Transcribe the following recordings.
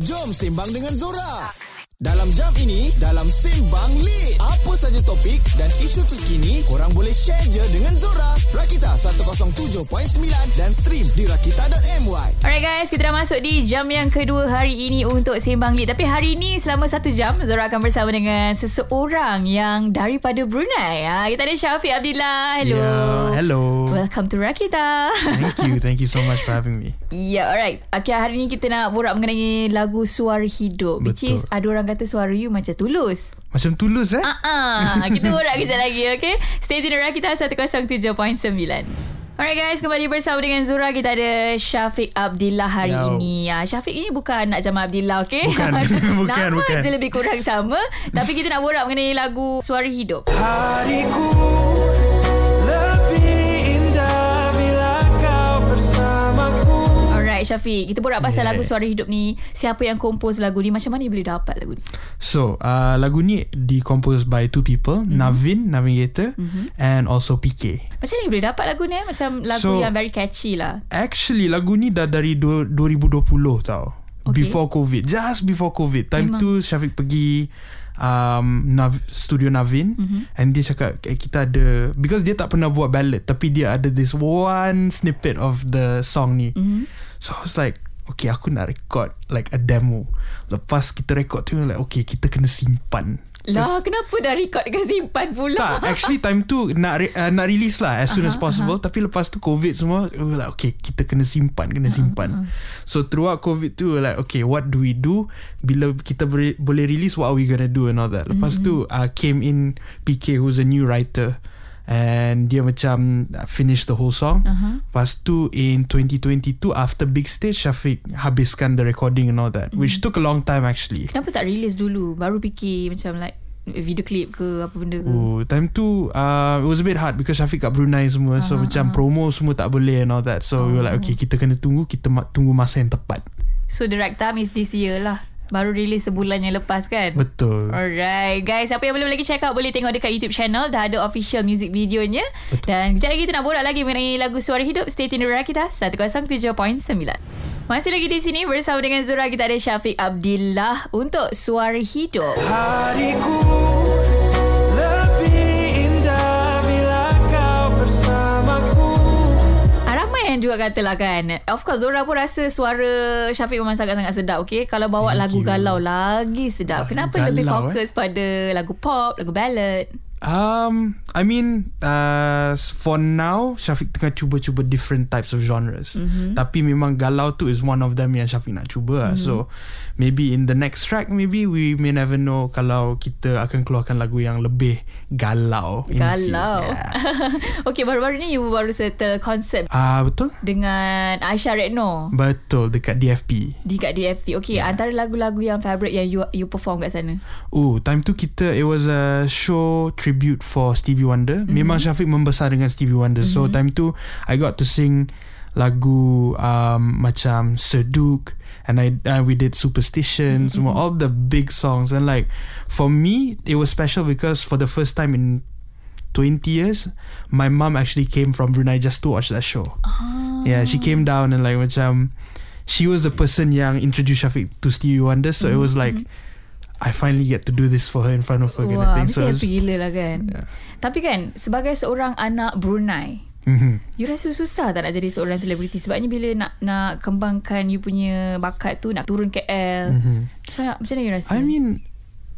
Jom sembang dengan Zora. Dalam jam ini, dalam Sembang Lit. Apa saja topik dan isu terkini, korang boleh share je dengan Zora. Rakita 107.9 dan stream di rakita.my. Alright guys, kita dah masuk di jam yang kedua hari ini untuk Sembang Lit. Tapi hari ini selama satu jam, Zora akan bersama dengan seseorang yang daripada Brunei. Ha, kita ada Syafiq Abdillah. Hello. Yeah, hello. Welcome to Rakita. Thank you. Thank you so much for having me. Ya, yeah, alright. Okay, hari ni kita nak borak mengenai lagu Suara Hidup. Which Betul. is ada orang kata suara you macam tulus. Macam tulus eh? Ah, uh-uh. kita borak kejap lagi, okay? Stay tune Rakita 107.9. Alright guys, kembali bersama dengan Zura Kita ada Syafiq Abdillah hari Yo. ini ya, Syafiq ini bukan nak Jamal Abdillah okay? Bukan, bukan, Nama bukan. je lebih kurang sama Tapi kita nak borak mengenai lagu Suara Hidup Hariku Alright Syafiq Kita borak pasal Yeah. lagu Suara Hidup ni Siapa yang kompos lagu ni Macam mana you boleh dapat lagu ni So, uh, lagu ni decomposed by two people, Mhm. Navin, Navigator, and also PK. Macam you boleh dapat lagu ni eh? Macam lagu So- yang very catchy lah Actually, lagu ni dah dari du- 2020 tau. Okay. Before COVID. Just before COVID. Time Memang. tu Syafiq pergi um, Nav- studio Navin Mhm. and dia cakap eh, kita ada because dia tak pernah buat ballad tapi dia ada this one snippet of the song ni. Mhm. So I was like Okay aku nak record Like a demo. Lepas kita record tu Like okay kita kena simpan. Lah kenapa dah record kena simpan pula? Tak actually time tu Nak re, uh, nak release lah As soon as Aha, possible. Tapi lepas tu covid semua we were like okay kita kena simpan Kena simpan. So throughout covid tu we like Okay what do we do? Bila kita boleh, boleh release What are we gonna do and all that. Lepas tu uh, Came in PK who's a new writer And dia macam Finish the whole song. Uh-huh. Lepas tu in 2022 After big stage Syafiq habiskan the recording and all that Which took a long time actually. Kenapa tak release dulu? Baru fikir macam like Video clip ke Apa benda ke? Oh, time tu uh, it was a bit hard because Syafiq kat Brunei semua so Aha, macam aha. promo semua tak boleh and all that. So we were like okay kita kena tunggu kita ma- tunggu masa yang tepat. So the right time is this year lah Baru release sebulan yang lepas kan? Betul. Alright guys Siapa yang belum lagi check out Boleh tengok dekat YouTube channel. Dah ada official music videonya. Dan kejap lagi kita nak borak lagi Mengenai lagu Suara Hidup Stay tune di Rakita 107.9 Masih lagi di sini Bersama dengan Zura Kita ada Syafiq Abdillah Untuk Suara Hidup. Hariku juga katalah kan Of course Zora pun rasa Suara Syafiq memang sangat-sangat sedap Okay Kalau bawa Thank lagu you. galau Lagi sedap Lagu Kenapa galau, lebih eh? fokus pada Lagu pop Lagu ballad Um, I mean, uh, for now, Syafiq tengah cuba-cuba different types of genres. Mm-hmm. Tapi memang galau tu is one of them yang Syafiq nak cuba. Mm-hmm. So, maybe in the next track, maybe we may never know kalau kita akan keluarkan lagu yang lebih galau. Galau. Yeah. Okay baru-baru ni You baru settle konsep Ah, betul? Dengan Aisyah Retno Betul, dekat DFP. Di kat DFT Okay yeah. Antara lagu-lagu yang favourite Yang you you perform kat sana Oh, time tu kita it was a show tribute for Stevie Wonder. Mm-hmm. Memang Syafiq membesar dengan Stevie Wonder. Mm-hmm. So time tu I got to sing lagu um, macam Seduk and I uh, we did Superstition, mm-hmm. semua all the big songs and like for me it was special because for the first time in 20 years my mum actually came from Brunei just to watch that show. ah. Yeah, she came down and like macam she was the person yang introduced Shafiq to Stevie Wonder, so it was like I finally get to do this for her in front of her kind of thing. Mesti So happy gila lah kan Yeah. Tapi kan Sebagai seorang anak Brunei Mhm. You rasa susah tak nak jadi seorang selebriti Sebabnya bila nak nak kembangkan You punya bakat tu Nak turun KL Mhm. Macam mana, macam mana you rasa I mean,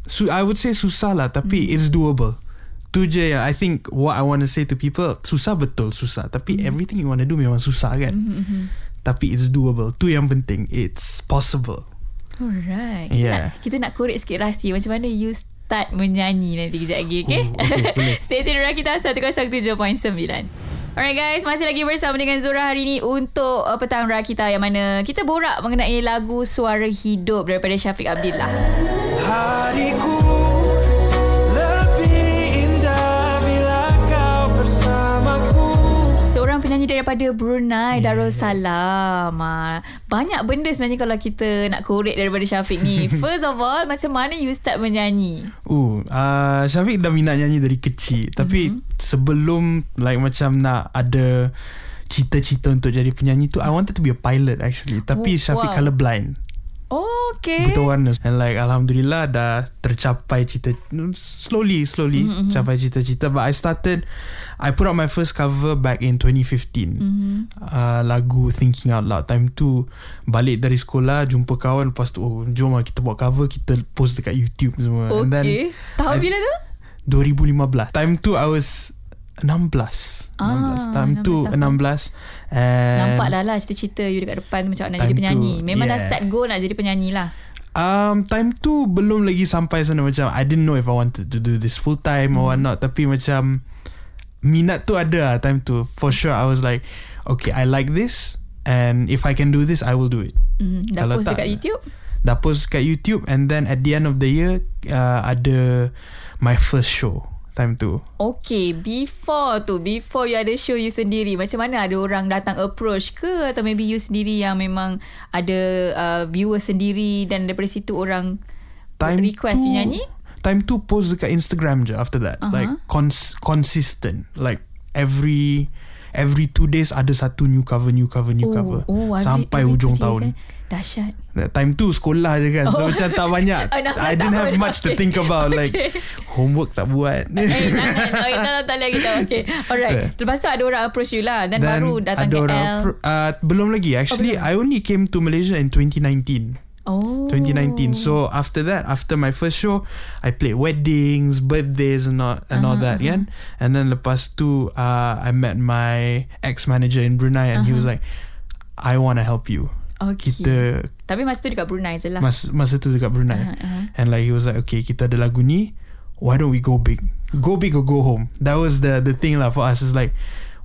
su- I would say susah lah, tapi it's doable. Tu je yang I think what I want to say to people susah betul susah, tapi everything you want to do memang susah kan. Mhm. Tapi it's doable. Tu yang penting. It's possible. Alright kita Yeah. nak, Kita nak korek sikit rahsia Macam mana you start menyanyi nanti kejap lagi okay? Oh, okay. Stay tune dengan kita 107.9 Alright guys, masih lagi bersama dengan Zura hari ini untuk uh, Petang Rakita yang mana kita borak mengenai lagu Suara Hidup daripada Syafiq Abdillah. Hariku penyanyi daripada Brunei Darussalam. Ah, Banyak benda sebenarnya kalau kita nak korek daripada Syafiq ni. First of all, macam mana you start menyanyi? Oh, uh, Syafiq dah minat nyanyi dari kecil. Tapi mm-hmm. sebelum like macam nak ada cita-cita untuk jadi penyanyi tu, I wanted to be a pilot actually. Tapi Oh, Syafiq wow. colorblind. Oh, okay. Buta warna And like Alhamdulillah Dah tercapai cita Slowly Slowly mm-hmm. Capai cita-cita But I started I put out my first cover Back in 2015 mm-hmm. uh, Lagu Thinking Out Loud Time tu Balik dari sekolah Jumpa kawan Lepas tu oh, Jom lah kita buat cover Kita post dekat YouTube semua And then Okay. Tahun bila tu? 2015 Time tu I was 16 16 Ah, Time tu 16 16 And Nampak dah lah cita-cita you dekat depan tu macam nak jadi penyanyi. tu, Memang dah yeah. start goal nak jadi penyanyi lah. Um, time tu belum lagi sampai sana macam I didn't know if I wanted to do this full time Hmm. or not tapi macam minat tu ada lah time tu for sure I was like okay I like this and if I can do this I will do it Mm, dah Kalau post tak- dekat YouTube. dah post kat YouTube and then at the end of the year uh, ada my first show time tu Okay, before tu, before you ada show you sendiri, macam mana ada orang datang approach ke atau maybe you sendiri yang memang ada uh, viewer sendiri dan daripada situ orang time request tu you nyanyi? time tu post dekat Instagram je after that Uh-huh. like cons- consistent like every every two days ada satu new cover new cover new cover every- sampai every ujung two days, tahun eh. Dahsyat. Time tu sekolah je kan So Oh. macam tak banyak Oh, I didn't have boleh. much to Okay. think about Like Okay. Homework tak buat Eh, jangan. Oh, tak, tak, tak lagi tak. Okay. Alright. Lepas tu ada orang approach you lah. Dan, baru datang KL. orang appro- uh, Belum lagi Actually belum. I only came to Malaysia in 2019 oh. 2019 So after that After my first show I played weddings Birthdays and all, and all Uh-huh, that kan And then lepas tu uh, I met my Ex-manager in Brunei And he was like I want to help you. Okay. Kita Tapi masa tu dekat Brunei je lah. mas, Masa tu dekat Brunei. Uh-huh, uh-huh. And like he was like Okay kita ada lagu ni Why don't we go big? Go big or go home? That was the the thing lah for us. It's like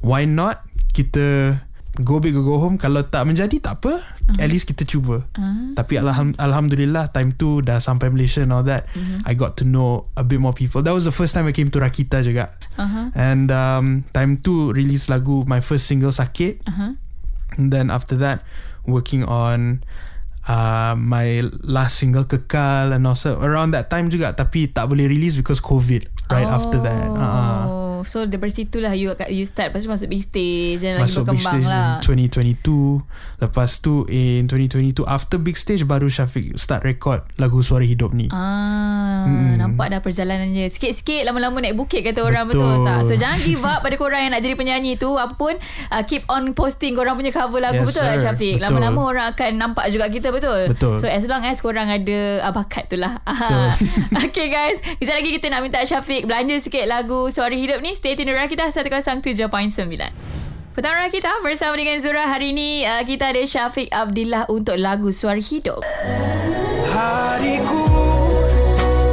Why not Kita Go big or go home Kalau tak menjadi tak apa uh-huh. At least kita cuba Ah. Tapi alham, Alhamdulillah Time tu dah sampai Malaysia and all that Mhm. I got to know A bit more people That was the first time I came to Rakita juga Uh-huh. And um, Time tu Release lagu My first single Sakit Uh-huh. And then after that Working on uh, My last single Kekal And also Around that time juga Tapi tak boleh release Because COVID Right oh. after that So daripada situ lah you, you start Lepas tu masuk big stage Dan lagi Masuk big berkembang stage lah in 2022 Lepas tu In 2022 After big stage Baru Syafiq Start record Lagu Suara Hidup ni Ah, Mm-mm. nampak dah perjalanannya. Sikit-sikit lama-lama naik bukit kata orang betul, Betul. tak? So jangan give up pada korang yang nak jadi penyanyi tu. Apa pun uh, keep on posting korang punya cover lagu Yes, betul sir. Syafiq? Betul. Lama-lama orang akan nampak juga kita betul. Betul. So as long as korang ada uh, bakat tu lah. Betul. okay guys, kejap lagi kita nak minta Syafiq belanja sikit lagu Suara Hidup ni. Stay tune di Rakita 107.9. Petang Rakita bersama dengan Zura hari ini uh, kita ada Syafiq Abdillah untuk lagu Suara Hidup. Hariku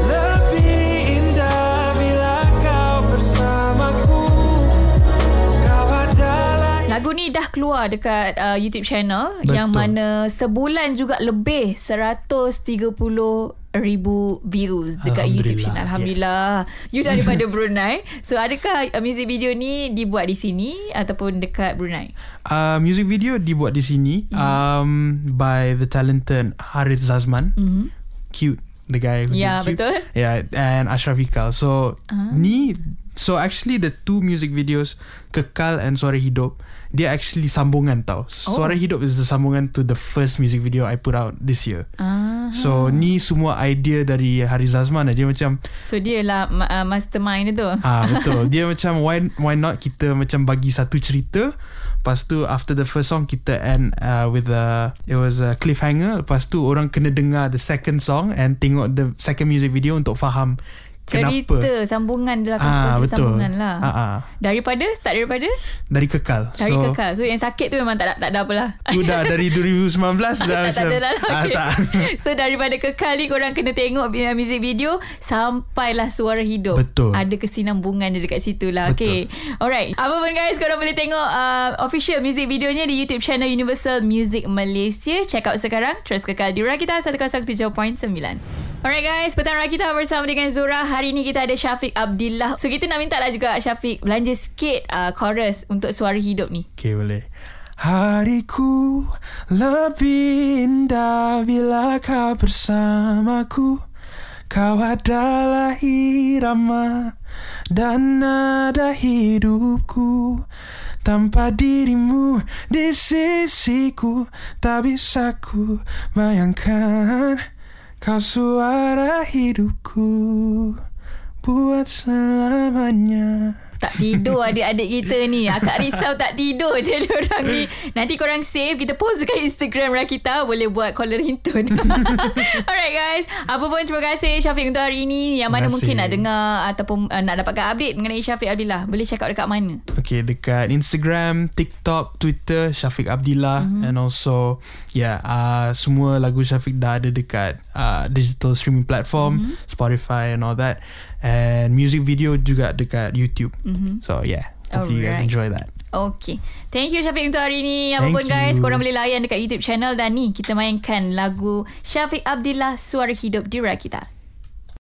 lebih indah bila kau bersamaku. Kau adalah Lagu ni dah keluar dekat uh, YouTube channel Betul. yang mana sebulan juga lebih 130 ribu views dekat YouTube channel. Alhamdulillah, Alhamdulillah. You daripada Brunei. So adakah uh, music video ni dibuat di sini ataupun dekat Brunei? uh, Music video dibuat di sini Mhm. um, By the talented Harith Zazman Mm-hmm. Cute The guy who Ya, did cute. betul. Yeah and Ashraf Ikal So Ah. Ni So actually the two music videos Kekal and Suara Hidup Dia actually sambungan tau Suara Oh. Hidup is the sambungan To the first music video I put out this year Ah. So ni semua idea dari Haris Azman Dia macam So dia lah uh, mastermind tu. Ah betul Dia macam why why not kita macam bagi satu cerita Lepas tu after the first song kita end uh, with a it was a cliffhanger Lepas tu orang kena dengar the second song and tengok the second music video untuk faham Cerita sambungan dia lah. Ah betul. Sambungan lah. Ah, ah. Daripada, start daripada? Dari kekal. Dari so, kekal. So yang sakit tu memang tak ada, tak ada apalah. Tu dah dari 2019 dah tak, ada lah ah, okay. tak. So daripada kekal ni Korang kena tengok uh, Music video Sampailah suara hidup Betul. Ada kesinambungan dia dekat situ lah Okay Alright Apa pun guys Korang boleh tengok uh, Official music videonya Di YouTube channel Universal Music Malaysia Check out sekarang Terus kekal di Rakita 107.9 Alright guys. Petang Rakita bersama dengan Zura. Hari ni kita ada Syafiq Abdillah. So kita nak minta lah juga Syafiq Belanja sikit uh, chorus Untuk suara hidup ni. Okay boleh. Hariku lebih indah bila kau bersamaku. Kau adalah irama dan nada hidupku. Tanpa dirimu di sisiku Tak bisa ku bayangkan Kau suara hidupku Buat selamanya Tak tidur adik-adik kita ni. Akak risau tak tidur je orang ni. Nanti korang save Kita post dekat Instagram Rakita. Boleh buat caller hintun Alright guys. Apa pun terima kasih Syafiq untuk hari ini. Yang mana mungkin nak dengar Ataupun uh, nak dapatkan update Mengenai Syafiq Abdillah Boleh check out dekat mana? Okay, dekat Instagram, TikTok, Twitter, Syafiq Abdillah. Mm-hmm. and also yeah, uh, semua lagu Syafiq dah ada dekat uh, digital streaming platform, mm-hmm. Spotify and all that. And music video juga dekat YouTube. Mm-hmm. So yeah, hopefully you guys enjoy that. Okay Thank you Syafiq untuk hari ni Apa Thank pun guys. Korang boleh layan dekat YouTube channel Dan ni kita mainkan lagu Syafiq Abdillah Suara Hidup di Rakita